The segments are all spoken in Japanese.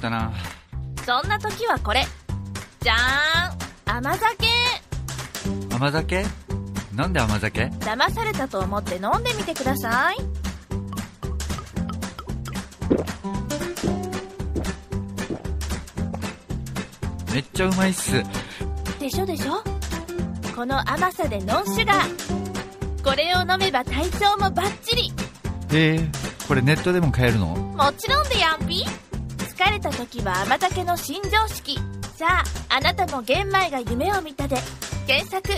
ったな。そんな時はこれ。じゃーん。甘酒。甘酒？なんで甘酒？騙されたと思って飲んでみてください。めっちゃうまいっす。でしょでしょ。この甘さでノンシュガー。これを飲めば体調もバッチリ。へえこれネットでも買えるの？もちろんでやんれた時は甘酒の新常識。さああなたも玄米が夢を見たで。検索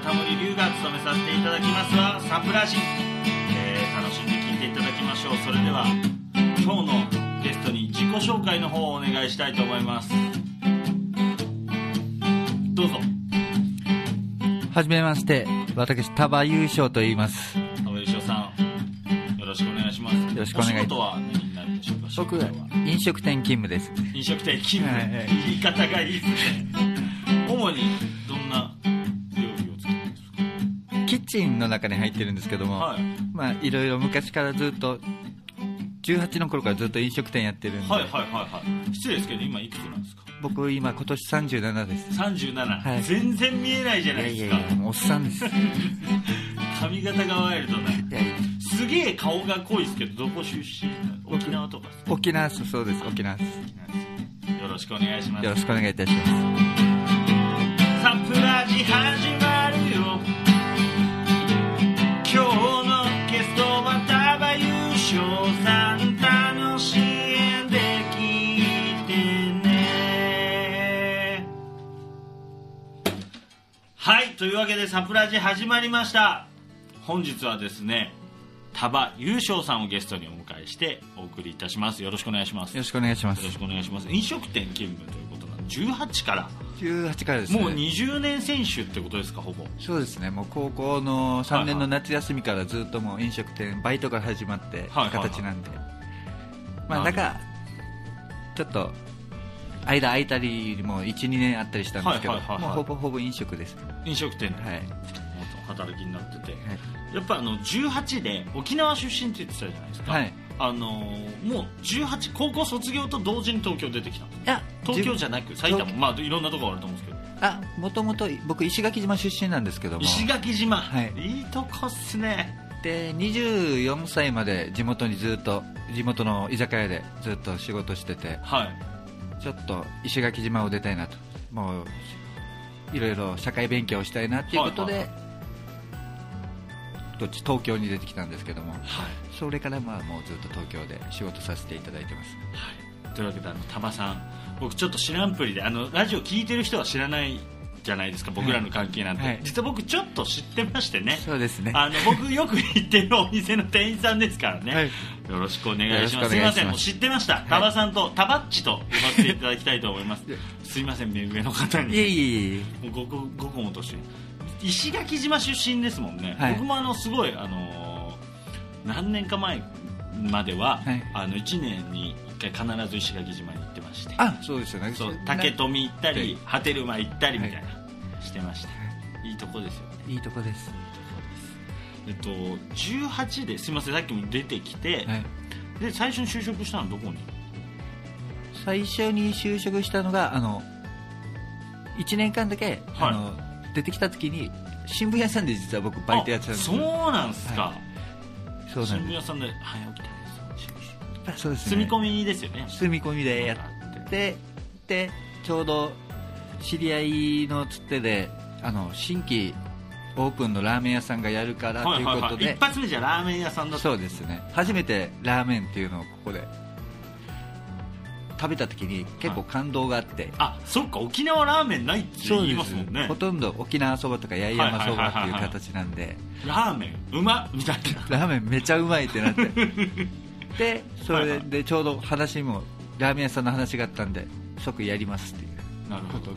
タモリ龍が務めさせていただきますはサプラジ、えー楽しんで聴いていただきましょう。それでは今日のゲストに自己紹介の方をお願いしたいと思います。どうぞ。はじめまして私タバ優勝と言います。タモリ翔さんよろしくお願いします。よろしくお願い。しょうか？僕は飲食店勤務です。飲食店勤務、はいはい。言い方がいいですね。主にキッチンの中に入ってるんですけども、はいまあいろいろ昔からずっと18の頃からずっと飲食店やってるんで、はいはいはいはい失礼ですけど今いくつなんですか僕今今年37です37、はい全然見えないじゃないですかやいやいやもうおっさんです髪型がワイルドないすげえ顔が濃いですけどどこ出身なの沖縄とか沖縄すそうです沖縄ですよろしくお願いしますよろしくお願いいたしますサプラジ始まさん楽しんで聞いてね。はいというわけでサプラジ始まりました。本日はですねタバ優勝さんをゲストにお迎えしてお送りいたします。よろしくお願いします。よろしくお願いします。よろしくお願いします。飲食店勤務ということなんで18から18からですね。もう20年選手ってことですかほぼ。そうですね。もう高校の3年の夏休みからずっともう飲食店バイトから始まって形なんで、まあなるほどなんかちょっと間空いたりも12年あったりしたんですけど、もうほぼほぼ飲食です飲食店で。はい、働きになってて。はい。やっぱあの18で沖縄出身って言ってたじゃないですか、はい。あのーもう18高校卒業と同時に東京出てきた。いや東京じゃゃなく埼玉。東まあいろんなところあると思うんですけど。あもともと僕石垣島出身なんですけども。石垣島、はい。いいとこっすね。で24歳まで地元にずっと地元の居酒屋でずっと仕事してて。はい。ちょっと石垣島を出たいなと。もういろいろ社会勉強をしたいなっていうことで、はいはいどっち東京に出てきたんですけども。はい。それからまあもうずっと東京で仕事させていただいてます。はい、というわけであのタバさん僕ちょっと知らんぷりであのラジオ聞いてる人は知らないじゃないですか僕らの関係なんて、はい。実は僕ちょっと知ってましてね。そうですね。あの僕よく行ってるお店の店員さんですからね、はい。よろしくお願いします。す。いませんもう知ってました、タバさんとタバッチと呼ばせていただきたいと思います。すいません目上の方に。いえいえいえもうごごご個もとして。石垣島出身ですもんね、はい。僕もあのすごいあのー何年か前までは、はい。あの1年に1回必ず石垣島に行ってまして。あそうですよね。そうな竹富行ったりは波照間行ったりみたいな、してましたいいとこですよね。いいとこです。えっと18ですいませんさっきも出てきて、はい。で最初に就職したのどこに？最初に就職したのがあの1年間だけ、はい。あの出てきた時に新聞屋さんで実は僕バイトやってたんです。あそうなんすか、はそうなんです。新聞屋さんで早起きたんですあそうですね。住み込みですよね。住み込みでやってでちょうど知り合いのつってであの新規オープンのラーメン屋さんがやるからとはいはいはい。いうことで、一発目じゃラーメン屋さんだそうですね。初めてラーメンっていうのをここで食べた時に結構感動があって、あそっか沖縄ラーメンないって言いますもんね。ほとんど沖縄そばとか八重山そばっていうはいはいはいはい。形なんでラーメンうまっみたいな。ラーメンめちゃうまいってなってでそれはいはい。でちょうど話もラーメン屋さんの話があったんで即やりますっていう。なるほど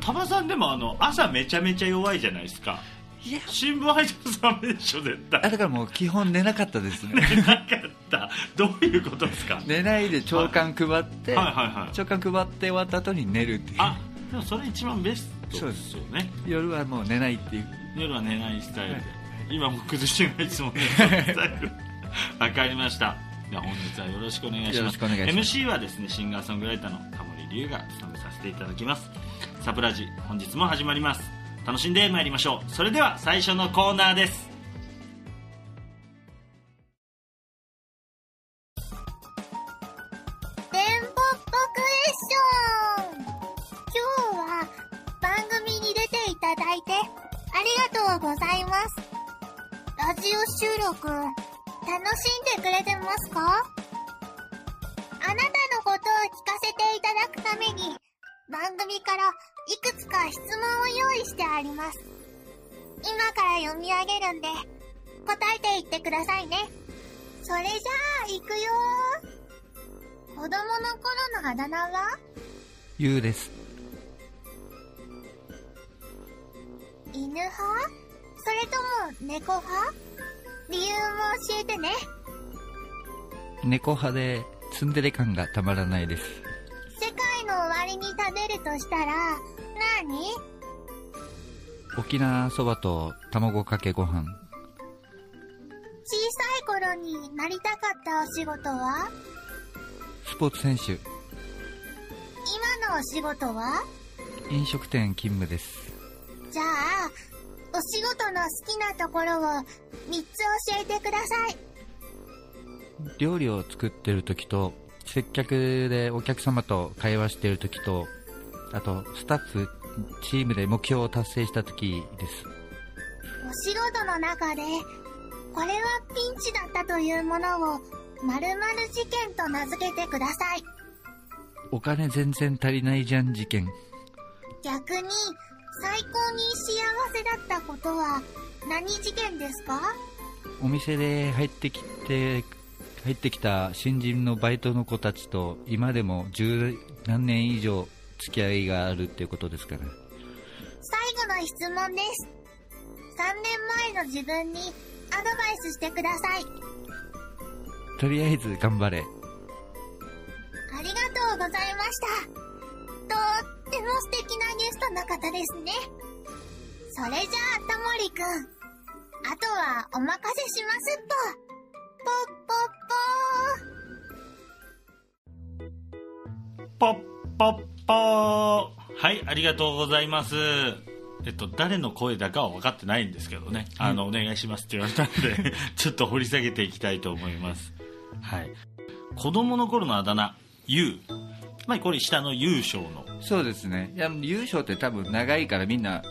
タバさんでもあの朝めちゃめちゃ弱いじゃないですか。いや。新聞配達ダメでしょ絶対。あだからもう基本寝なかったですね。なかった。どういうことですか？寝ないで朝刊配って、はい。はいはい朝刊配って終わった後に寝るっていう。あでもそれ一番ベストですよね。夜はもう寝ないっていう。夜は寝ないスタイルで、今も崩してないですもんねそのスタイル。わかりましたでは本日はよろしくお願いします。しします。MC はですねシンガーソングライターのタモリ龍が務めさせていただきます。サプラジ本日も始まります。楽しんでまいりましょう。それでは最初のコーナーですしてあります。今から読み上げるんで答えていってくださいね。それじゃあ行くよー。子供の頃のあだ名は？ゆうです犬派？それとも猫派？理由も教えてね。猫派でツンデレ感がたまらないです世界の終わりに食べるとしたら、何？沖縄そばと卵かけご飯。小さい頃になりたかったお仕事は？スポーツ選手。今のお仕事は？飲食店勤務です。じゃあ、お仕事の好きなところを3つ教えてください。料理を作ってる時と接客でお客様と会話してる時とあとスタッフチームで目標を達成した時です。お仕事の中で、これはピンチだったというものを、〇〇事件と名付けてください。お金全然足りないじゃん事件。逆に、最高に幸せだったことは何事件ですか？お店で入ってきて入ってきた新人のバイトの子たちと今でも十何年以上付き合いがあるっていうことですから最後の質問です。3年前の自分にアドバイスしてください。とりあえず頑張れありがとうございました。とっても素敵なゲストの方ですね。それじゃあ、タモリくん。あとはお任せしますっと。ぽっぽっぽー。ポッポッポーはいありがとうございます。えっと誰の声だかは分かってないんですけどね、あのお願いしますって言われたんで ちょっと掘り下げていきたいと思います。はい。子供の頃のあだ名「ゆう」まあこれ下の優勝の。そうですね。いや優勝って多分長いからみんな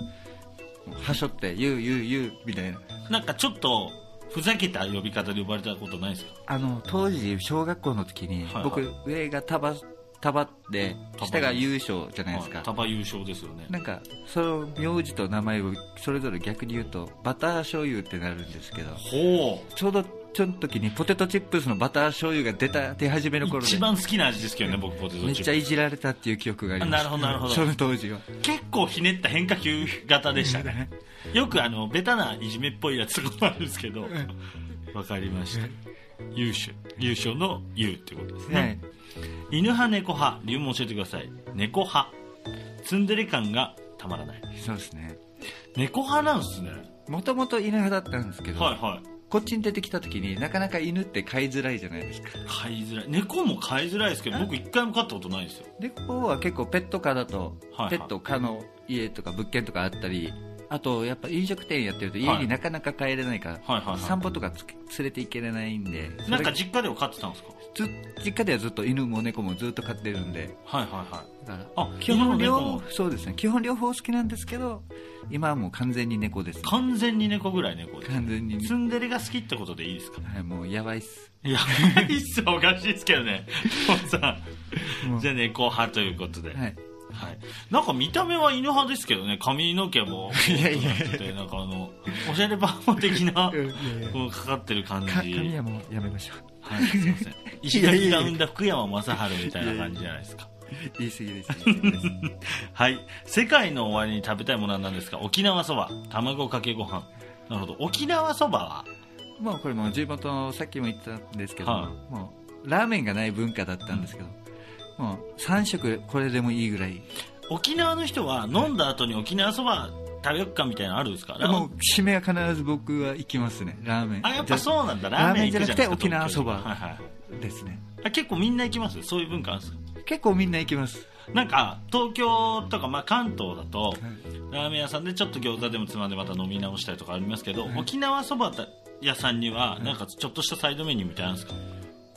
はしょって言う言う言うみたいな。なんかちょっとふざけた呼び方で呼ばれたことないですか？あの当時小学校の時に、僕上が束束って束下が優勝じゃないですか、はい。束優勝ですよね。なんかその名字と名前をそれぞれ逆に言うとバター醤油ってなるんですけどほちょうどちょの時にポテトチップスのバター醤油が出た出始めのう頃で。一番好きな味ですけどね僕ポテトチップめっちゃいじられたっていう記憶があります。なるほどなるほど。その当時は。結構ひねった変化球型でしたね。よくあのベタないじめっぽいやつとかもあるんですけどわかりました。優秀優勝の「優」ってことですね、はい犬派猫派理由も教えてください。猫派。ツンデレ感がたまらない。そうですね。猫派なんですね。もともと犬派だったんですけど、はいはい。こっちに出てきた時になかなか犬って飼いづらいじゃないですか。飼いづらい。猫も飼いづらいですけど僕一回も飼ったことないんですよ。猫は結構ペット可だと、ペット可の家とか物件とかあったりあとやっぱ飲食店やってると家はい。になかなか帰れないから、散歩とかつけ連れて行けれないんで。なんか実家では飼ってたんですか？ず実家ではずっと犬も猫もずっと飼ってるんで。はいはいはいだからあ基本両もそうですね。基本両方好きなんですけど今はもう完全に猫です、ね、完全に猫ぐらい猫です完全に。ツンデレが好きってことでいいですか？はい、もうやばいっす。いやいいっす。おかしいですけどね。じゃあ猫派ということで。は、はい。いなんか見た目は犬派ですけどね。髪の毛も。いやいやてなんかあのおしゃれパーマ的なうかかってる感じ。か髪はもうやめましょはいすいません石垣が生んだ福山雅治みたいな感じじゃないですか。う言い過ぎですはい。世界の終わりに食べたいものは何ですか？沖縄そば卵かけご飯。なるほど。沖縄そばは？もうこれもう地元さっきも言ったんですけど、はもうラーメンがない文化だったんですけど、もう3食これでもいいぐらい。沖縄の人は飲んだ後に沖縄そば食べよっかみたいなのあるんですか？もう締めは必ず僕は行きますね。ラーメン。あやっぱそうなんだ。ラーメンじゃなくて沖縄そば東京はいはい。ですね。あ結構みんな行きます？そういう文化あるんですか？結構みんな行きます、なんか東京とか、まあ、関東だとはい。ラーメン屋さんでちょっと餃子でもつまんでまた飲み直したりとかありますけど、はい。沖縄そば屋さんにはなんかちょっとしたサイドメニューみたいなんですか？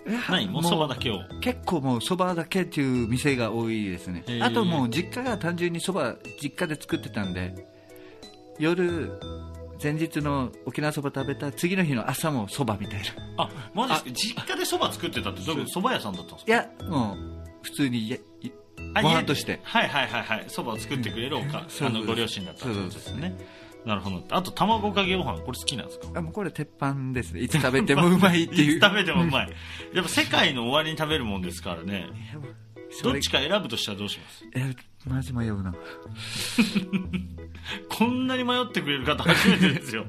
ないもうそばだけを？結構もうそばだけっていう店が多いですね。あともう実家が単純にそば実家で作ってたんで夜前日の沖縄そば食べた次の日の朝もそばみたいな。あマジですか？実家でそば作ってたってそば屋さんだったんですいやもう普通にご飯として。はいはいはいはい。そばを作ってくれるおか、あのご両親だったってことですねなるほど。あと卵かけご飯これ好きなんですか？あもうこれ鉄板ですね。いつ食べてもうまいっていう。いつ食べてもうまい。やっぱ世界の終わりに食べるもんですからね。どっちか選ぶとしたらどうします？えマジ迷うな。こんなに迷ってくれる方初めてですよ。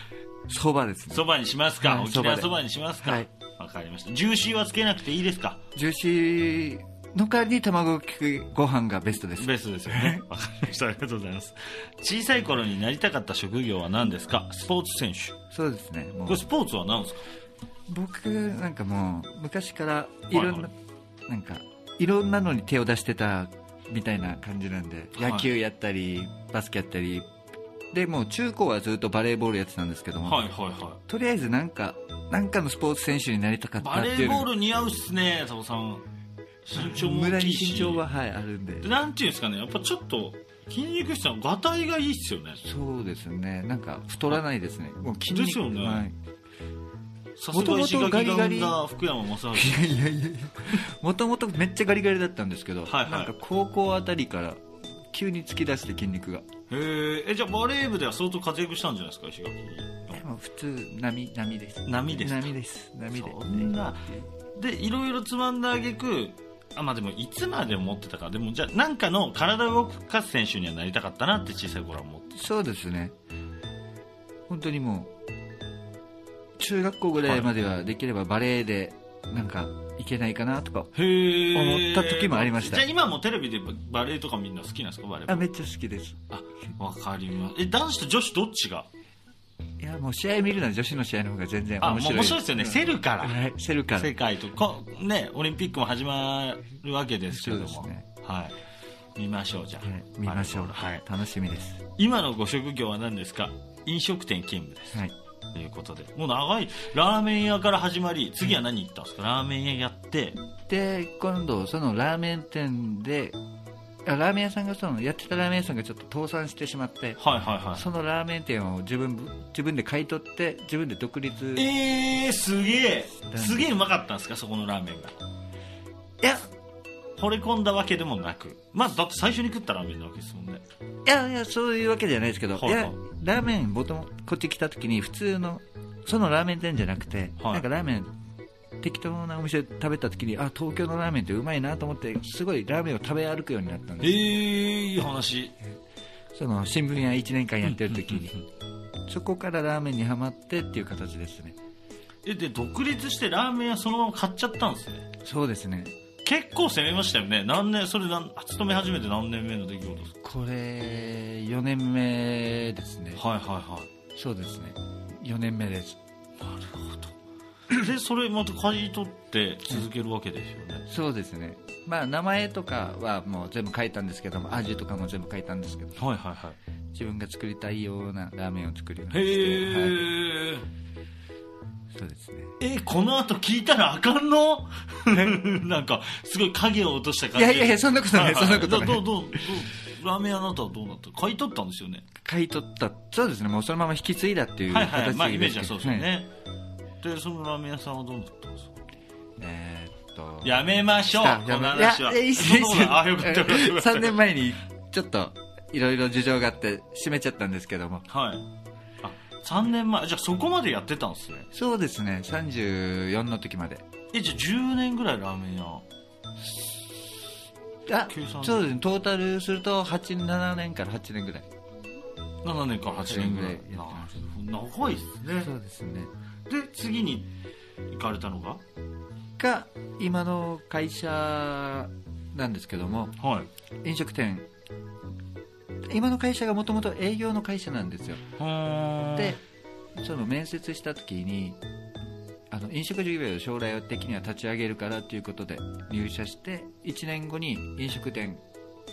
そばですね。そばにしますか、はい沖縄そそばばにしますか？はわ、いかりました。ジューシーはつけなくていいですか？ジューシーの代わりに卵かけご飯がベストです。ベストですよね。わかりました。ありがとうございます。小さい頃になりたかった職業は何ですか？スポーツ選手。そうですね。これスポーツは何ですか？僕なんかもう昔からいろんな、はいはなんかいろんなのに手を出してたみたいな感じなんではい。野球やったり、バスケやったり。でもう中高はずっとバレーボールやってたんですけども、はいはいはとりあえずなんかなんかのスポーツ選手になりたかいったバレーボーっていうのがル似合うっすね佐藤さん身長も大きいし。身長は、はい、あるんで。でなんていうんですかね。やっぱちょっと筋肉質ながたいがいいっすよね。そうですね。なんか太らないですね。もう筋肉。ですよね。はい。さすが石垣が生んだ福山雅治。いやいやいやいや。もともとめっちゃガリガリだったんですけど、はいはい。なんか高校あたりから急に突き出して筋肉が。へええじゃあバレー部では相当活躍したんじゃないですか石垣。でも普通波波です。波ですか。波です。波で。そんな。でいろいろつまんだあげくあまあでもいつまで思ってたか。でもじゃあなんかの体を動かす選手にはなりたかったなって小さい頃は思って。そうですね。本当にもう中学校ぐらいまではできればバレエでなんかいけないかなとか思った時もありました。じゃあ今もテレビでバレエとかみんな好きなんですか？バレエあめっちゃ好きです。あわかります。え男子と女子どっちが？いやもう試合見るのは女子の試合の方が全然面白い。面白いですよね、競るから、はいセルから。世界とこねオリンピックも始まるわけですけども、ね。はい。見ましょうじゃあ、はい見ましょう。はい。楽しみです。今のご職業は何ですか？飲食店勤務です、はい。ということで。もう長い。ラーメン屋から始まり次は何行ったんですか、ラーメン屋やって。で今度そのラーメン店であラーメン屋さんがそのやってたラーメン屋さんがちょっと倒産してしまってはいはいはい。そのラーメン店を自分自分で買い取って自分で独立。いえー、すげえ。だすげえうまかったんですか？そこのラーメンが。や。惚れ込んだわけでもなく。まずだって最初に食ったラーメンなわけですもんね。いやいやそういうわけじゃないですけど、はいはい。ラーメンもともこっち来た時に普通のそのラーメン店じゃなくて、はい。なんかラーメン適当なお店で食べた時にあ東京のラーメンってうまいなと思ってすごいラーメンを食べ歩くようになったんえです。ー、いい話。その新聞屋1年間やってる時に。そこからラーメンにはまってっていう形ですね。えで独立してラーメン屋そのまま買っちゃったんですね。そうですね。結構攻めましたよね。何年それ何勤め始めて何年目の出来事ですか？これ4年目ですね。はいはいはい。そうですね。4年目です でそれまた買い取って続けるわけですよね、そうですね。まあ名前とかはもう全部書いたんですけども味とかも全部書いたんですけど。はいはいはい。自分が作りたいようなラーメンを作るようにへして、はい、え、そうですね。えこの後聞いたらあかんの？なんかすごい影を落とした感じ。いやいやいやそんなことないははそんなことない。どうどうどうラーメン屋あなたはどうなった？買い取ったんですよね。買い取った。そうですね。もうそのまま引き継いだっていうはい形で、はいまあイメージはそうですよはい。ね、でそのラーメン屋さんはどうなったんですか？えーっと。やめましょうあこの話は。あよかったよかったよかった。3年前にちょっといろいろ事情があって閉めちゃったんですけども。はい。あ3年前じゃあそこまでやってたんですね。そうですね。34の時まで。えじゃあ10年ぐらいラーメン屋。あそうですね。トータルすると87年から8年ぐらい。7年から8年ぐらい。やってます。長いですね。そうですねで次に行かれたのが？が今の会社なんですけどもはい。飲食店。今の会社がもともと営業の会社なんですよ。でその面接した時にあの飲食事業を将来的には立ち上げるからということで入社して1年後に飲食店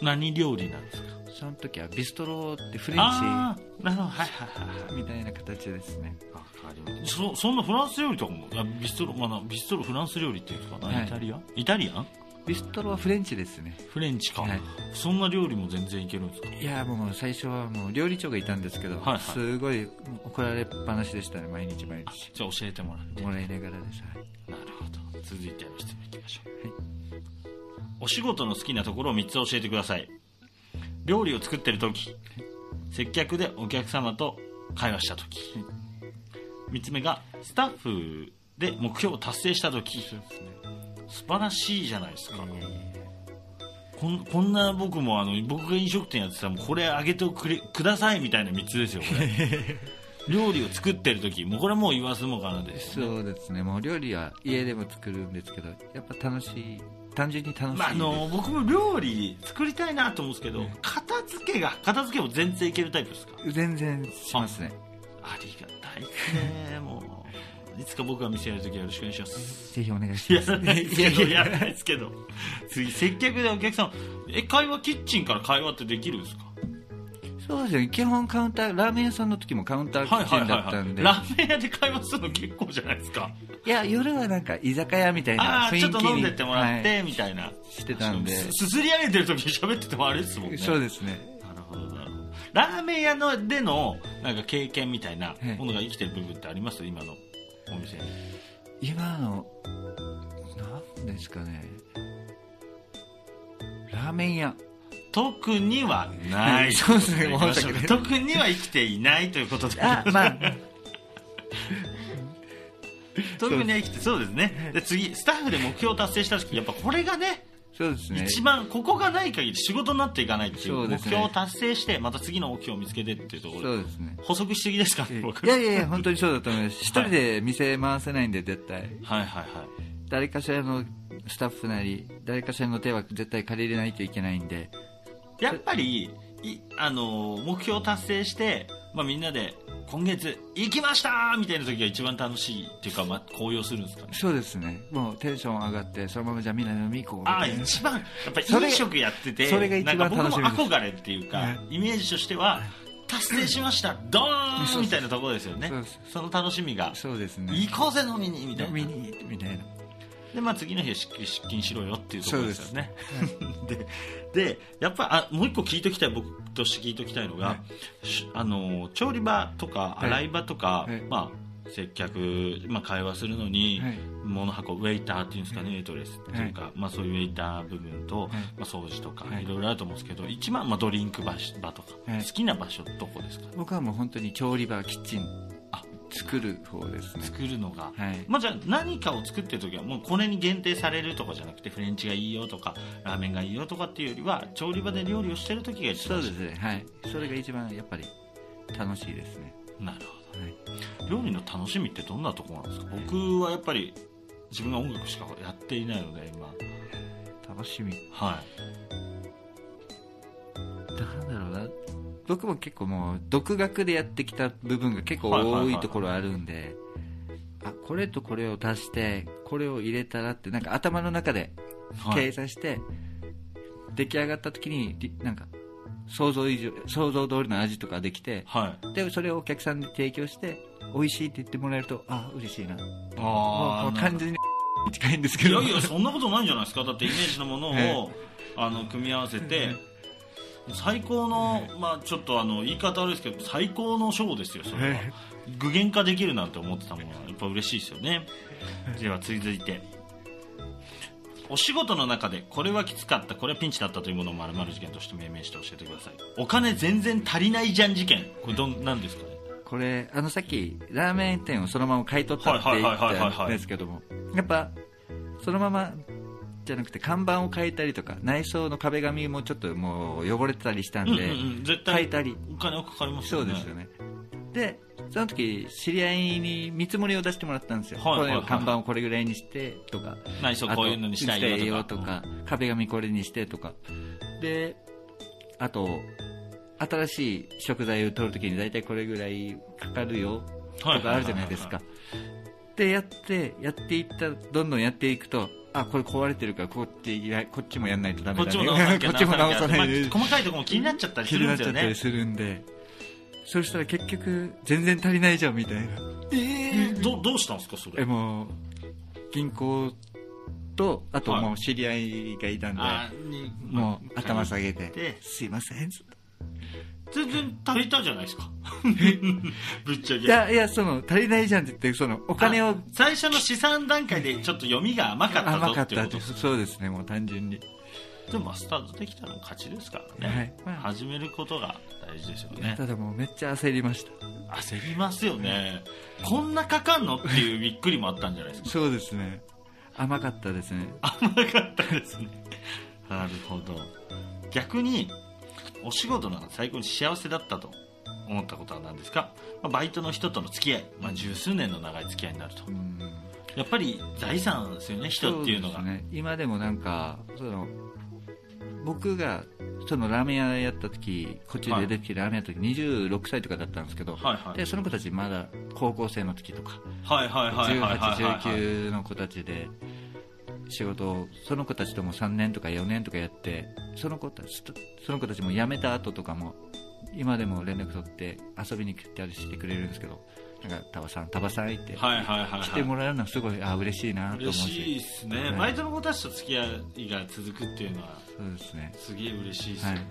何料理なんですか？その時はビストロってフレンああなるほど。はいはいはいはい。チみたいな形ですね。わかりました。そそんなフランス料理とかも？あビストロ、まあ、ビストロフランス料理っていうか、はい。イタリア？イタリアン？ビストロはフレンチですね。フレンチか、はい。そんな料理も全然いけるんですか？いやもう最初はもう料理長がいたんですけど、はいはい。すごい怒られっぱなしでしたね毎日毎日。じゃあ教えてもらって。もらいながらです、はい。なるほど。続いての質問いきましょう、お仕事の好きなところを3つ教えてください。料理を作ってる時接客でお客様と会話した時。3つ目がスタッフで目標を達成した時。素晴らしいじゃないですか。こんこんな僕もあの僕が飲食店やってたらもうこれあげてくれくださいみたいな3つですよこれ。料理を作ってる時もうこれもう言わずもがなですよね。そうですね。もう料理は家でも作るんですけどやっぱ楽しい単純に楽しいまあ、あの僕も料理作りたいなと思うんですけど、片付けが片付けも全然いけるタイプですか？全然しますね。ありがたいですねもう。いつか僕が店やるときはよろしくお願いします。ぜひお願いします。やらないですけどやらないですけど。次接客でお客さんえ会話キッチンから会話ってできるんですか？そうですよね。基本カウンターラーメン屋さんの時もカウンターキッチンだったんで、ラーメン屋で会話するの結構じゃないですか。いや夜はなんか居酒屋みたいあな雰囲気にあちょっと飲んでってもらって、はいみたいな。してたんで。すすすり上げてる時に喋っててもあれですもんね。そうですね。なるほどなるほど。ラーメン屋のでのなんか経験みたいなはい。ものが生きてる部分ってあります？今のお店に。今のなんですかね。ラーメン屋特にはない。そうですね特には生きていないということであまあ。特には生きてそうですね。で次スタッフで目標を達成した時やっぱこれがねそうですね。一番ここがない限り仕事になっていかないっていう目標を達成してまた次の目標を見つけてっていうところでそうですね。補足しすぎですか？いやいやいや本当にそうだと思います。一人で店回せないんで絶対。はいはいはい。誰かしらのスタッフなり誰かしらの手は絶対借りれないといけないんでやっぱりいあの目標を達成して、まあ、みんなで今月行きました！みたいな時が一番楽しいっていうか、まあ、高揚するんですかね。そうですね。もうテンション上がってそのままじゃあみんな飲み行こうみああ一番やっぱり飲食やっててそれが一番なんか僕も楽しみです。憧れっていうか、はい。イメージとしては達成しましたドーン！みたいなところですよね。その楽しみがそうですね。行こうぜ飲みに！みたいな。飲みにみたいなで、まあ、次の日は出勤出勤しろよっていうところですよね。で でやっぱあもう一個聞いときたい僕として聞いときたいのが、はい。しあの調理場とかい。洗い場とか、はい。まあ、接客、まあ、会話するのに、はい。物運ぶウェイターっていうんですかね、ウェイトレスっていうか、まあ、そういうウェイター部分と、い。まあ、掃除とか、はいい、ろいろあると思うんですけど一番、まあ、ドリンク場場とか、はい。好きな場所どこですか？僕はもう本当に調理場キッチン。あ作る方ですね。作るのが、はい。まあ、じゃあ何かを作ってる時はもうこれに限定されるとかじゃなくてフレンチがいいよとかラーメンがいいよとかっていうよりは調理場で料理をしてる時が一番そうですね。はい。それが一番やっぱり楽しいですね。なるほはい。ど料理の楽しみってどんなところなんですか？僕はやっぱり自分が音楽しかやっていないので今。楽しみ。はなんだろうな僕も結構もう独学でやってきた部分が結構はいはいはいはい多いところあるんであこれとこれを足してこれを入れたらってなんか頭の中でい、は計い、算して出来上がった時にりなんか想像以上想像通りの味とかできてはい。でそれをお客さんに提供して美味しいって言ってもらえるとあ嬉しいな。あもう完全に近いんですけど。いやいやそんなことないんじゃないですか？だってイメージのものを、えあの組み合わせて、最高の、まあちょっとあの言い方悪いですけど最高のショーですよそれは、え具現化できるなんて思ってたものはやっぱ嬉しいですよね。では続いて。お仕事の中でこれはきつかったこれはピンチだったというものをまる事件として命名して教えてください。お金全然足りないじゃん事件。これどんなんですかね？これあのさっきラーメン店をそのまま買い取ったって言ったんですけどもやっぱそのままじゃなくて看板を変えたりとか内装の壁紙もちょっともう汚れてたりしたんで、うんうんうん。絶対変えたり。お金はかかりますそよね。うですよね。でその時知り合いに見積もりを出してもらったんですよ、はいはいはい。看板をこれぐらいにしてとか内装こういうのにしたいよとか。とか壁紙これにしてとか。であと新しい食材を取るときに大体これぐらいかかるよとかあるじゃないですか。でやってやっていったどんどんやっていくとあこれ壊れてるからこっちこっちもやんないとダメだね。こっちも直さな いで、まあ細かい。ところも気になっちゃったりす気にるんですよね。なっちゃったりするんで。そしたら結局全然足りないじゃんみたいな。えー、どどうしたんですかそれ？えもう銀行とあとはい。もう知り合いがいたんで、あにもう頭下げてで「すいません」全然足りたじゃないですか。ぶっちゃけ。いやいやその足りないじゃんって言ってそのお金をあ最初の試算段階でちょっっと読みが甘かったぞ甘かっってことですそうですねもう単純に。でもまあスタートできたら勝ちですからね、はい。まあ。始めることが大事ですよね。ただもうめっちゃ焦りました。焦りますよね。こんなかかんの？っていうびっくりもあったんじゃないですか。そうですね。甘かったですね。甘かったですね。なるほど。逆にお仕事の最高に幸せだったと思ったことは何ですか、まあバイトの人との付き合い、まあ、十数年の長い付き合いになると。うん。やっぱり財産ですよね人っていうのが。ね、今でもなんかその僕がそのラーメン屋やった時こっちで出てきてラーメン屋やった時26歳とかだったんですけど、はいはい。でその子たちまだ高校生の時とかはいはいはいはいはいはいはい1819の子たちで仕事をその子たちとも3年とか4年とかやってその子たちとその子たちも辞めた後とかも今でも連絡取って遊びに来たりしてくれるんですけどなんかタバさんタバさん言ってはいはいはいはい。来てもらうのはすごいあ嬉しいなと思う嬉ししいですね、はい。バイトの子たちと付き合いが続くっていうのはそうですね。すげえ嬉しいですよね、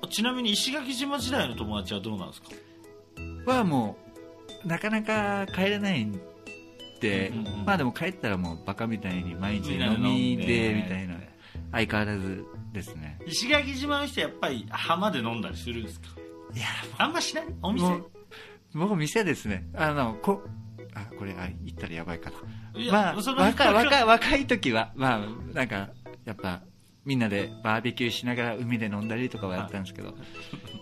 ほちなみに石垣島時代の友達はどうなんですか？はもうなかなか帰れないうんうんうんまあでも帰ったらもうバカみたいに毎日飲みでみたいな相変わらずですね。石垣島の人やっぱり浜で飲んだりするんですか？いやあんましない？お店？僕店ですね。あのこあこれあ言ったらやばいかな。まあ若い若い若い時はまあなんかやっぱみんなでバーベキューしながら海で飲んだりとかはやったんですけど、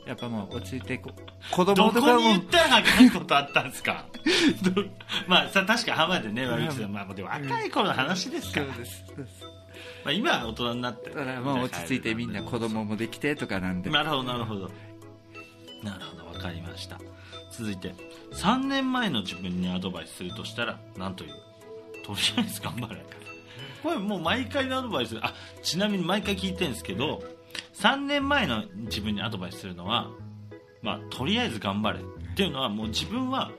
やっぱもう落ち着いてこ子ど供とかも。こに言ったらあかんことあったんですか？どまあさ確か浜でねバーベキューするまあでも若い頃の話ですから、まそうですそうです。あ、今は大人になってだからもう落ち着いてみんな子供もできてとかなんで。なるほどなるほど。なるほど分かりました。続いて3年前の自分にアドバイスするとしたら何という？とりあえず頑張れこれもう毎回のアドバイス。あちなみに毎回聞いてるんですけど3年前の自分にアドバイスするのはまあとりあえず頑張れっていうのはもう自分は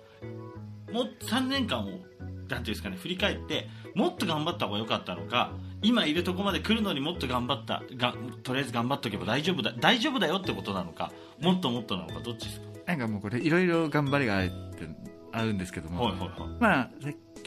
もう3年間をなんていうんですかね振り返ってもっと頑張った方が良かったのか今いるとこまで来るのにもっと頑張ったがとりあえず頑張っとけば大丈夫だ大丈夫だよってことなのかもっともっとなのかどっちですか？なんかもうこれいろいろ頑張りがあるってあるんですけども、はいはいはい。まあ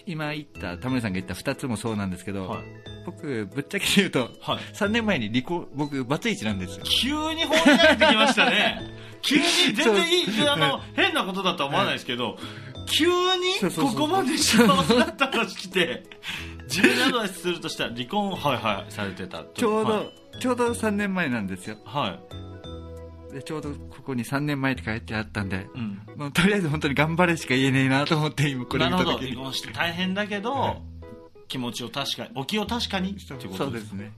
今言った田村さんが言った2つもそうなんですけど、はい。僕ぶっちゃけ言うとはい。3年前に離婚僕バツイチなんですよ。急に放り投げてきましたね。急に全然いいあの変なことだとは思わないですけど急にそうそうそうここまで幸せだった話来て自分にアドバイスするとしたら離婚はいはいされてたちょうど、はい。ちょうど3年前なんですよ。はいでちょうどここに3年前って書いてあったんでうん。もうとりあえず本当に頑張れしか言えねえなと思って今これなるほど。見た時に離婚して大変だけど、はい。気持ちを確かにお気を確かにってことそうですね。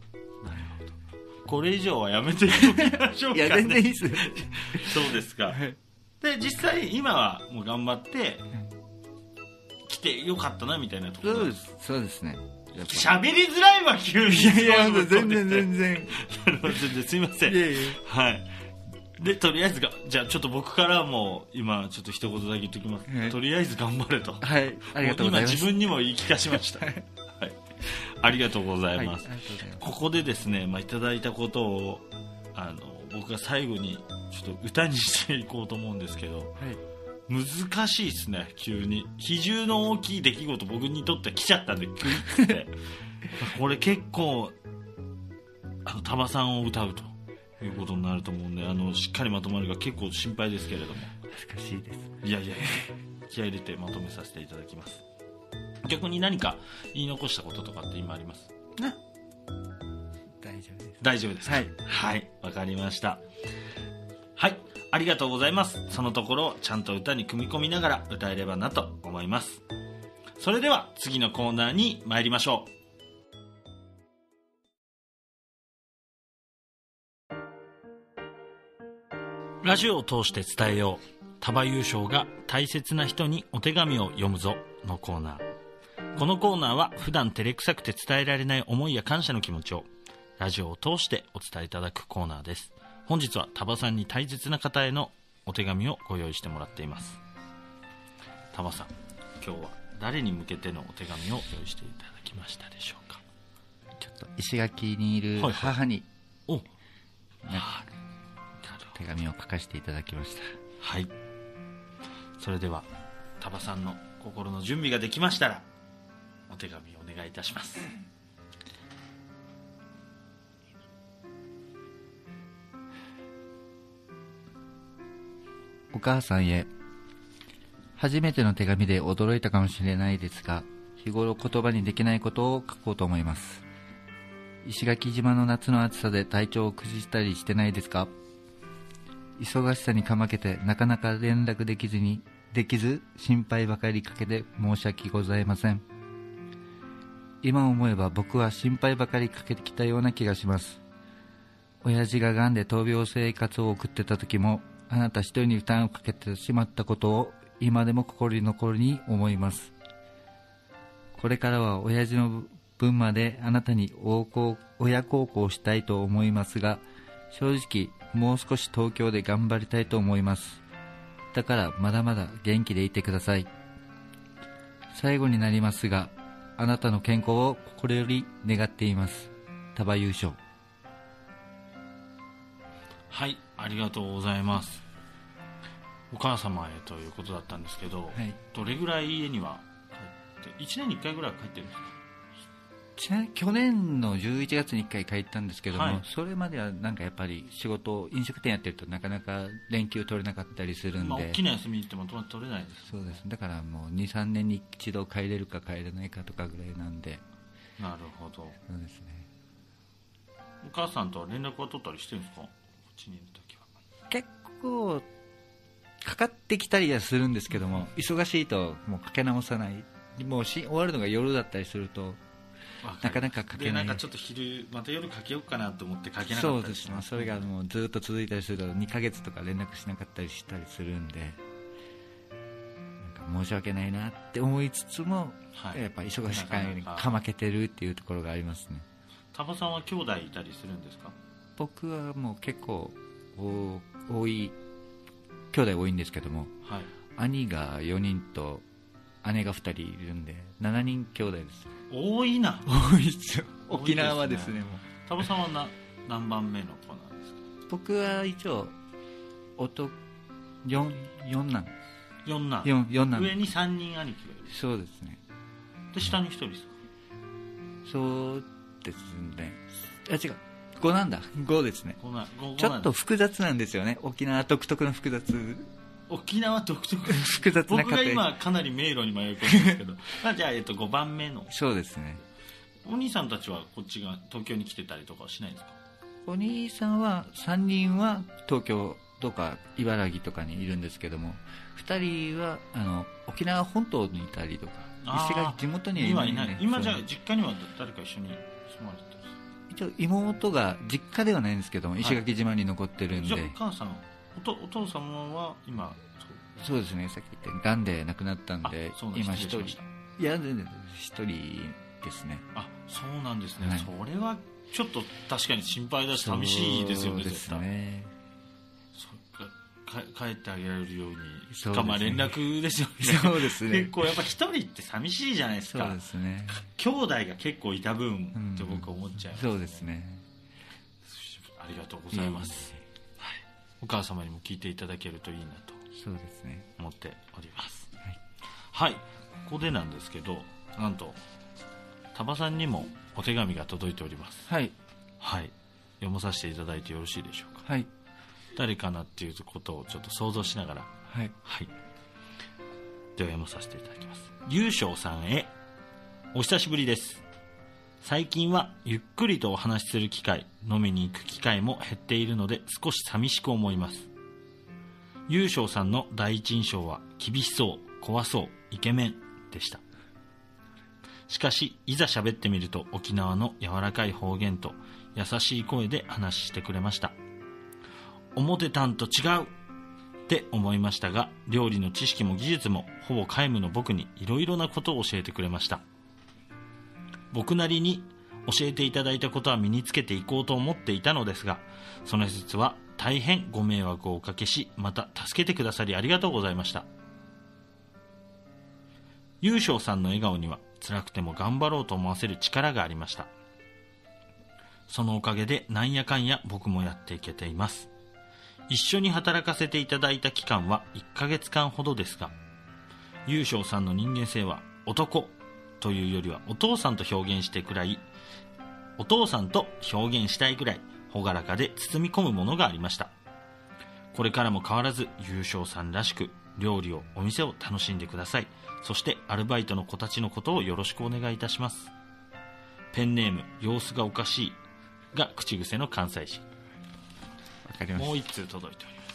これ以上はやめていきましょうか、ね、いや全然いいっすよ。そうですか。はい。で実際今はもう頑張って来てよかったなみたいなところ。そうです。そうですね。喋りづらいわ急に。いやいや全然全然。全然すいません。いやいやはいでとりあえずがじゃあちょっと僕からも今ちょっと一言だけ言っておきます、はい。とりあえず頑張れと。はい。ありがとうございます。も今自分にも言い聞かしました、はい、ありがとうござはいいます、ありがとうございここでですね、まあ、いただいたことをあの僕が最後にちょっと歌にしていこうと思うんですけどはい。難しいですね急に。比重の大きい出来事僕にとっては来ちゃったんでクイッて。これ結構あのタバさんを歌うということになると思うんであのしっかりまとまるか結構心配ですけれども。難しいです。いやいやいや気合い入れてまとめさせていただきます。逆に何か言い残したこととかって今あります？大丈夫です。大丈夫です。かはい。はいわかりました。はい。ありがとうございます。そのところをちゃんと歌に組み込みながら歌えればなと思います。それでは次のコーナーに参りましょうラジオを通して伝えよう。束優勝が大切な人にお手紙を読むぞのコーナー。このコーナーは普段照れくさくて伝えられない思いや感謝の気持ちをラジオを通してお伝えいただくコーナーです。本日はタバさんに大切な方へのお手紙をご用意してもらっています。タバさん今日は誰に向けてのお手紙を用意していただきましたでしょうか？ちょっと石垣にいるはいはい。母に。お。ね手紙を書かせていただきました。はい。それではタバさんの心の準備ができましたらお手紙お願いいたします。お母さんへ初めての手紙で驚いたかもしれないですが日頃言葉にできないことを書こうと思います。石垣島の夏の暑さで体調を崩したりしてないですか？忙しさにかまけてなかなか連絡できずにできず心配ばかりかけて申し訳ございません。今思えば僕は心配ばかりかけてきたような気がします。親父が癌で闘病生活を送ってた時もあなた一人に負担をかけてしまったことを今でも心に残るに思います。これからは親父の分まであなたに親孝行したいと思いますが正直もう少し東京で頑張りたいと思います。だからまだまだ元気でいてください。最後になりますがあなたの健康を心より願っています。束優勝。はいありがとうございます。お母様へということだったんですけど、はい。どれぐらい家には帰って1年に1回ぐらいは帰ってるんですか？去年の11月に1回帰ったんですけども、はい。それまではなんかやっぱり仕事飲食店やってるとなかなか連休取れなかったりするんで、まあ、大きな休みに行っても取れないですそうです。だからもう23年に一度帰れるか帰れないかとかぐらいなんで。なるほど。そうですね。お母さんとは連絡は取ったりしてるんですか？こっちにいる時は。結構かかってきたりはするんですけども忙しいともうかけ直さない。もうし終わるのが夜だったりするとなかなかかけない。でなんかちょっと昼また夜かけようかなと思ってかけなかそうったりします。ですね。それがもうずっと続いたりすると2ヶ月とか連絡しなかったりしたりするんでなんか申し訳ないなって思いつつも、はい。やっぱ忙しくなかなか。かまけてるっていうところがありますね。タバさんは兄弟いたりするんですか？僕はもう結構お多い兄弟多いんですけどもはい。兄が4人と姉が2人いるんで7人兄弟です多いな。多いですよ沖縄はですねもう。タバさんはな何番目の子なんですか？僕は一応男4四男。四男。四四男。上に3人兄貴がいる。そうですね。で下に1人ですか？そうですね。あ違う。5なんだ。5ですね。ちょっと複雑なんですよね。沖縄独特の複雑沖縄独特 複雑な僕が今かなり迷路に迷い込んでるんですけど。ま あじゃあ、えっと、5番目の。そうですね。お兄さんたちはこっちが東京に来てたりとかはしないんですか？お兄さんは3人は東京とか茨城とかにいるんですけども2人はあの沖縄本島にいたりとか石垣地元に今いない今じゃあ実家には誰か一緒に住まれてたり一応妹が実家ではないんですけどもい石垣島に残ってるんじで、ゃあお母さんおとお父様は今そう。ですねさっき言ったがんで亡くなったんで今一人。いや全然一人ですね。あそうなんですね、はい。それはちょっと確かに心配だし寂しいですよねそうです絶対。ね帰ってあげられるようにそうね。かまあ連絡ですよね。そうですね。結構やっぱ一人って寂しいじゃないですそうかですね。兄弟が結構いた分うんって僕は思っちゃいます、そうですね。ありがとうございます、はい、お母様にも聞いていただけるといいなとそうですね。思っております。はい、ここでなんですけどなんとタバさんにもお手紙が届いております。はい。はい。読まさせていただいてよろしいでしょうか。はい。誰かなっていうことをちょっと想像しながら。はい。はい。では読まさせていただきます優勝さんへお久しぶりです最近はゆっくりとお話しする機会飲みに行く機会も減っているので少し寂しく思います。優勝さんの第一印象は厳しそう怖そうイケメンでした。しかしいざ喋ってみると沖縄の柔らかい方言と優しい声で話してくれました。思てたんと違うって思いましたが料理の知識も技術もほぼ皆無の僕にいろいろなことを教えてくれました。僕なりに教えていただいたことは身につけていこうと思っていたのですがその説は大変ご迷惑をおかけしまた助けてくださりありがとうございました。優勝さんの笑顔には辛くても頑張ろうと思わせる力がありました。そのおかげでなんやかんや僕もやっていけています。一緒に働かせていただいた期間は1ヶ月間ほどですが優勝さんの人間性は男というよりはお父さんと表現してくらいお父さんと表現したいくらい朗らかで包み込むものがありました。これからも変わらず優勝さんらしく料理をお店を楽しんでください。そしてアルバイトの子たちのことをよろしくお願いいたします。ペンネーム様子がおかしいが口癖の関西人。わかりましもう一通届いております。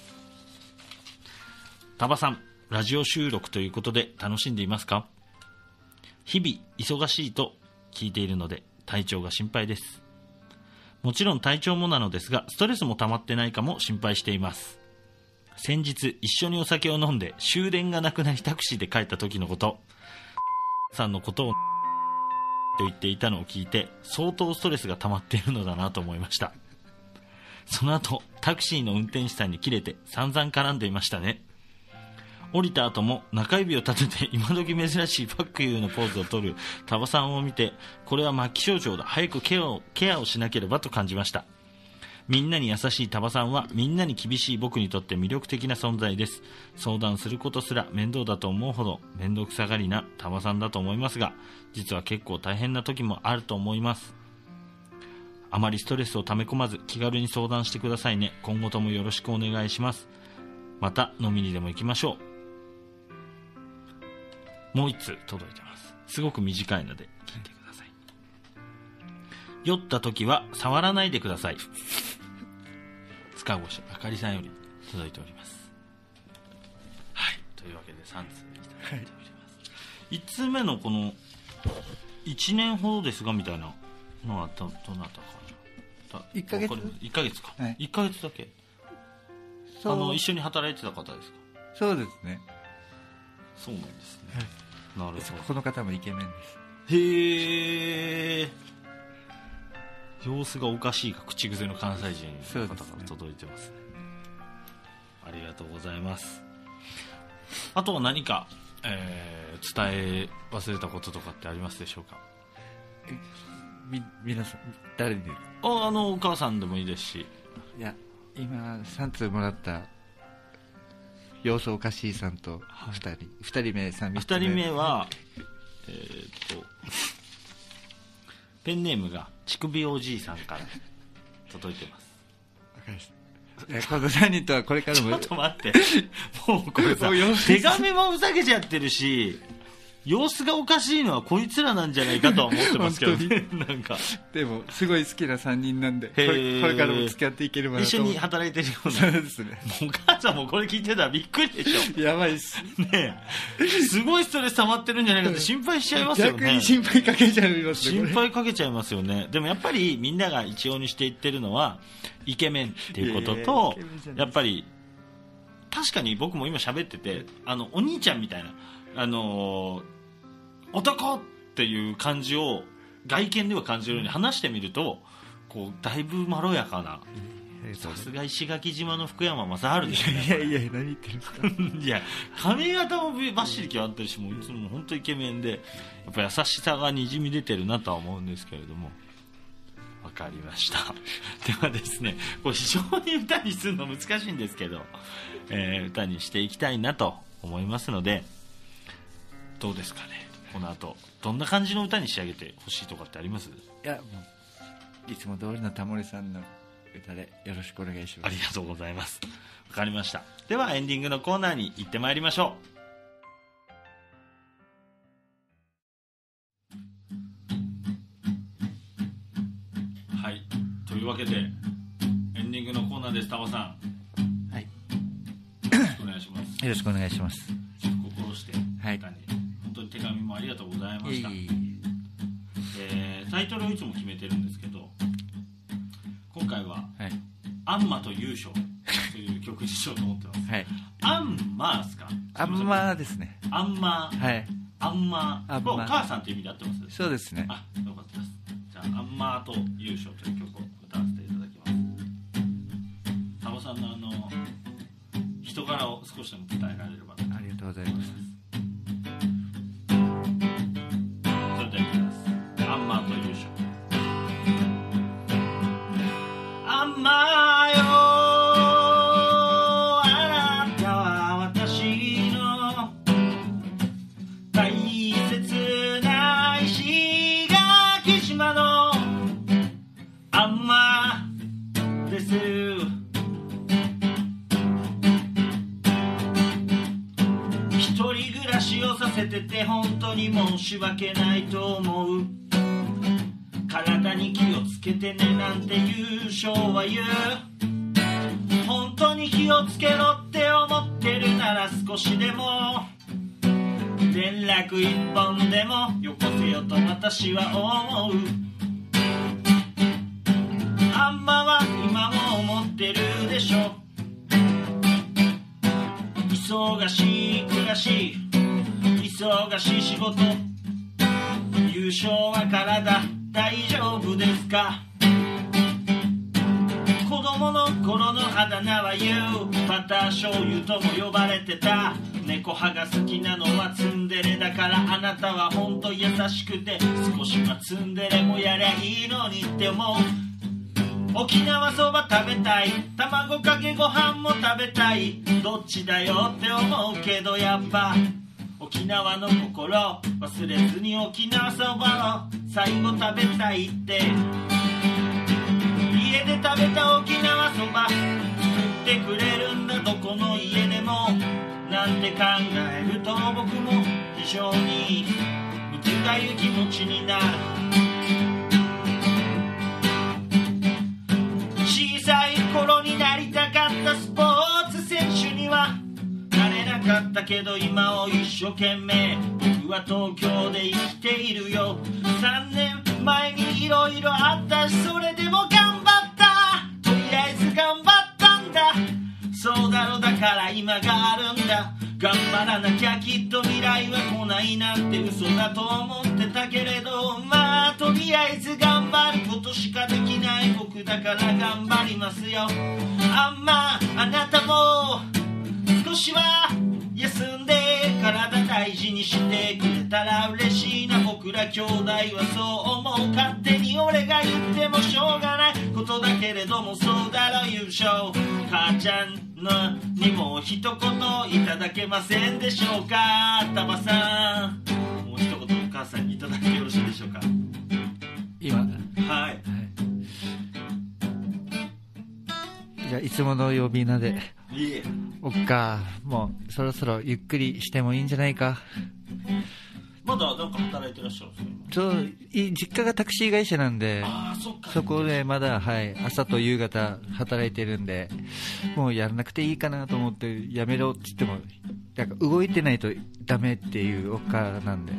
タバさんラジオ収録ということで楽しんでいますか？日々忙しいと聞いているので体調が心配です。もちろん体調もなのですがストレスも溜まってないかも心配しています。先日一緒にお酒を飲んで終電がなくなりタクシーで帰った時のこと。さんのことをと言っていたのを聞いて相当ストレスが溜まっているのだなと思いました。その後タクシーの運転手さんに切れて散々絡んでいましたね。降りた後も中指を立てて今時珍しいファックユーのポーズを取るタバさんを見てこれは末期症状だ。早くケアをケアをしなければと感じました。みんなに優しいタバさんはみんなに厳しい僕にとって魅力的な存在です。相談することすら面倒だと思うほど面倒くさがりなタバさんだと思いますが実は結構大変な時もあると思います。あまりストレスを溜め込まず気軽に相談してくださいね。今後ともよろしくお願いします。また飲みにでも行きましょう。もう一通届いてます。すごく短いので聞いてください。酔った時は触らないでください。塚越あかりさんより届いております。はい。というわけで3通いただいております、1通目のこの1年ほどですがみたいなのはどどなたかな？だ一ヶ月？わかります。一ヶ月か、はい。1ヶ月だけ。あの一緒に働いてた方ですか？そうですね。そうなんですね、なるほこの方もイケメンです。どへえ様子がおかしいか口癖の関西人の方から届いてますね。ありがとうございます。あとは何か、えー伝え忘れたこととかってありますでしょうか？み皆さん誰に？ああのお母さんでもいいですし。いや今3通もらった様子おかしいさんと2人、二人目3 2人目はえーっとペンネームが乳首おじいさんから届いてます。わかりました。この3人とはこれからも。ちょっと待って。もうこれさ手紙もふざけちゃってるし様子がおかしいのはこいつらなんじゃないかとは思ってますけどね。なんか。でもすごい好きな3人なんでこれこれからも付き合っていければな一緒に働いてるようそうなですね。お母さんもこれ聞いてたらびっくりでしやばいっす。ょねえ。すごいストレス溜まってるんじゃないかって心配しちゃいますよね。逆に心配かけちゃいますね心配かけちゃいますよね。でもやっぱりみんなが一様にしていってるのはイケメンっていうこととやっぱり確かに僕も今喋っててあのお兄ちゃんみたいなあのー男っていう感じを外見では感じるように話してみるとこうだいぶまろやかな。さすが石垣島の福山雅治ですねいやいや何言ってるんですか。いや髪型もバッシリ決まってるしもういつも本当イケメンでやっぱ優しさがにじみ出てるなとは思うんですけれども。わかりました。ではですねこれ非常に歌にするの難しいんですけど、えー歌にしていきたいなと思いますのでどうですかねこの後どんな感じの歌に仕上げてほしいとかってあります？いやもういつも通りのタモリさんの歌でよろしくお願いします。ありがとうございます。わかりました。ではエンディングのコーナーに行ってまいりましょう。はい。というわけでエンディングのコーナーですタバさん。はい。よろしくお願いします。よろしくお願いします。心してはいもありがとうございました。いえータイトルをいつも決めてるんですけど今回はえはい「アンマと優勝」という曲にしようと思ってます。はい。アンマーですか？あんまですね。アンマー。はい。アンマー。お母さんという意味で合ってますそうですね。あよかったです。じゃあアンマーと優勝という曲を歌わせていただきます。タモさんのあの人柄を少しでも伝えられれば。とありがとうございますアンマーよあなたは私の大切な石垣島のアンマーです一人暮らしをさせてて本当に申し訳ないと思う。体に気をつけてねなんて優勝は言う本当に気をつけろって思ってるなら少しでも。連絡一本でもよこせよと私は思う。あんまは今も思ってるでしょ。忙しい暮らし忙しい仕事。優勝は体。大丈夫ですか？子供の頃のあだ名は言うバター醤油とも呼ばれてた。猫派が好きなのはツンデレだからあなたは本当優しくて少しはツンデレもやりゃいいのにって思う。沖縄そば食べたい。卵かけご飯も食べたい。どっちだよって思うけどやっぱ。沖縄の心忘れずに沖縄そばを最後食べたいって。家で食べた沖縄そば作ってくれるんだどこの家でも。なんて考えると僕も非常に難い気持ちになる。小さい頃になりたかったスポーツ選手にはなれなかったけど今を一生懸命僕は東京で生きているよ。3年前にいろいろあった。しそれでも頑張った。とりあえず頑張ったんだ。そうだろだから今があるんだ。頑張らなきゃきっと未来は来ないなんて嘘だと思ってたけれど。まあとりあえず頑張る。ことしかできない。僕だから頑張りますよ。あんまあなたも少しは休んで大事にしてくれたら嬉しいな僕ら兄弟はそう思う勝手に俺が言ってもしょうがないことだけれどもそうだろ優勝母ちゃんのにも一言いただけませんでしょうか。タバさんもう一言お母さんにいただいてよろしいでしょうか。今はい。じゃあいつもの呼び名でおっか。もうそろそろゆっくりしてもいいんじゃないか。まだなんか働いてらっしゃるんですか？今ちょい実家がタクシー会社なんでそこでまだ、はい、朝と夕方働いてるんでもうやらなくていいかなと思ってやめろって言ってもなんか動いてないとダメっていうおっかなんで。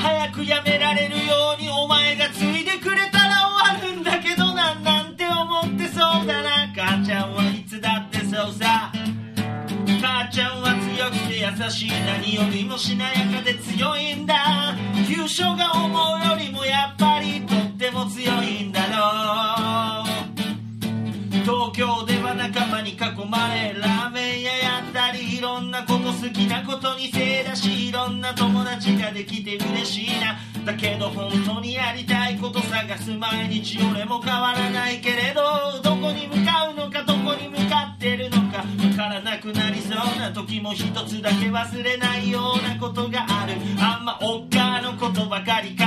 早くやめられるようにお前がついでくれたら終わるんだけどだな母ちゃんはいつだってそうさ母ちゃんは強くて優しい何よりもしなやかで強いんだ。急所が思うよりもやっぱりとっても強いんだろう。東京では仲間に囲まれラーメン屋やったりいろんなこと好きなことにせいだしいろんな友達ができて嬉しいな。だけど本当にやりたいこと探す毎日俺も変わらないけれどどこに向かうのかどこに向かってるのかわからなくなりそうな時も一つだけ忘れないようなことがある。あんまおっかのことばかり考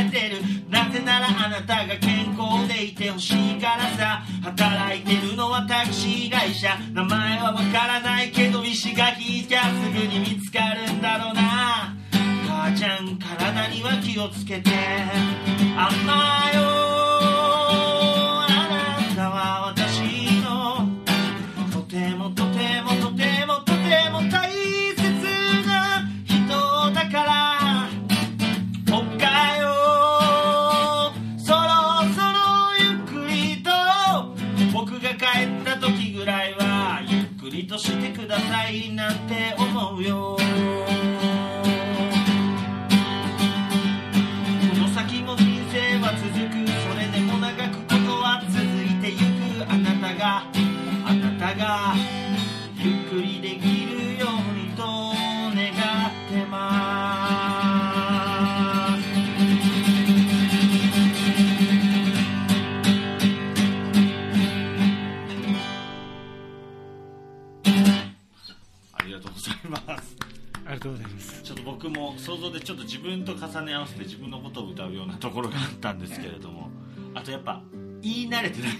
えてる。なぜならあなたが健康でいてほしいからさ働いてるのはタクシー会社。名前はわからないけど石が引いきゃすぐに見つかるんだろうな。母ちゃん体には気をつけてあんまよ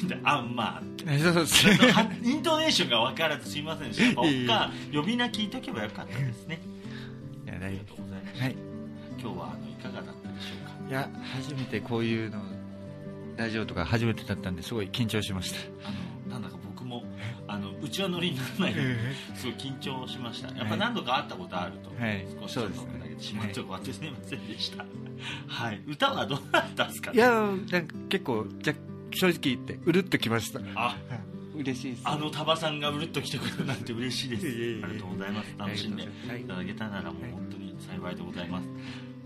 い慣れてあんまっ イントネーションが分からずすいませんでした。やっぱおっいえ。いえか呼び名聞いとけばよかったですね。いやありがとうございます、夫はい。今日はあのいかがだったでしょうか？いや初めてこういうのラジオとか初めてだったんですごい緊張しました。あのなんだか僕も あのうちはノリにならないすごい緊張しました。やっぱ何度か会ったことあると、はい。少しちょっとそうですね。投げてしまってすみませんでした。はい。歌はどうだったんですかいやなんか結構じゃ正直言ってうるっときました。あ嬉しいです。あのタバさんがうるっと来てくれるなんて嬉しいです。いえいえいえ。ありがとうございます。楽しんでいはいただけたならもう本当に幸いでございます、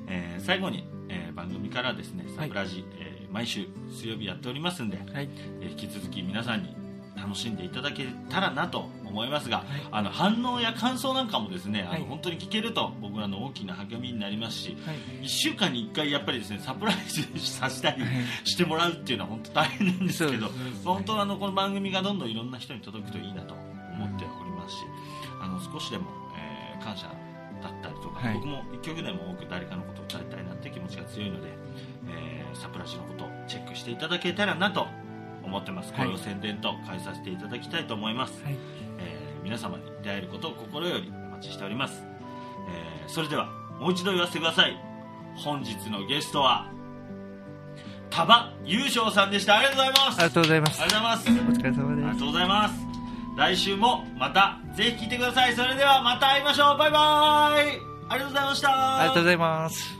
えー最後に、えー番組からですねサプラジ、えー毎週水曜日やっておりますんで、はい。えー引き続き皆さんに楽しんでいただけたらなと思いますが、い。あの反応や感想なんかもですね、あはい。の本当に聞けると僕らの大きな励みになりますし、はい。1週間に1回やっぱりですねサプライズさせたり はい。してもらうっていうのは本当大変なんですけどそうです本当はあのこの番組がどんどんいろんな人に届くといいなと思っておりますしあの少しでも、えー感謝だったりとか、はい。僕も1曲でも多く誰かのことを歌いたいなっていう気持ちが強いので、えーサプラジのことをチェックしていただけたらなと思ってます、はい。これを宣伝と変えさせていただきたいと思います、はい。えー皆様に出会えることを心よりお待ちしております、えーそれではもう一度言わせてください。本日のゲストは多場優勝さんでした。ありがとうございます。ありがとうございます。ありがとうございます。お疲れあり様です。がとうございます。来週もまたぜひ聞いてください。それではまた会いましょう。バイバイ。ありがとうございました。ありがとうございます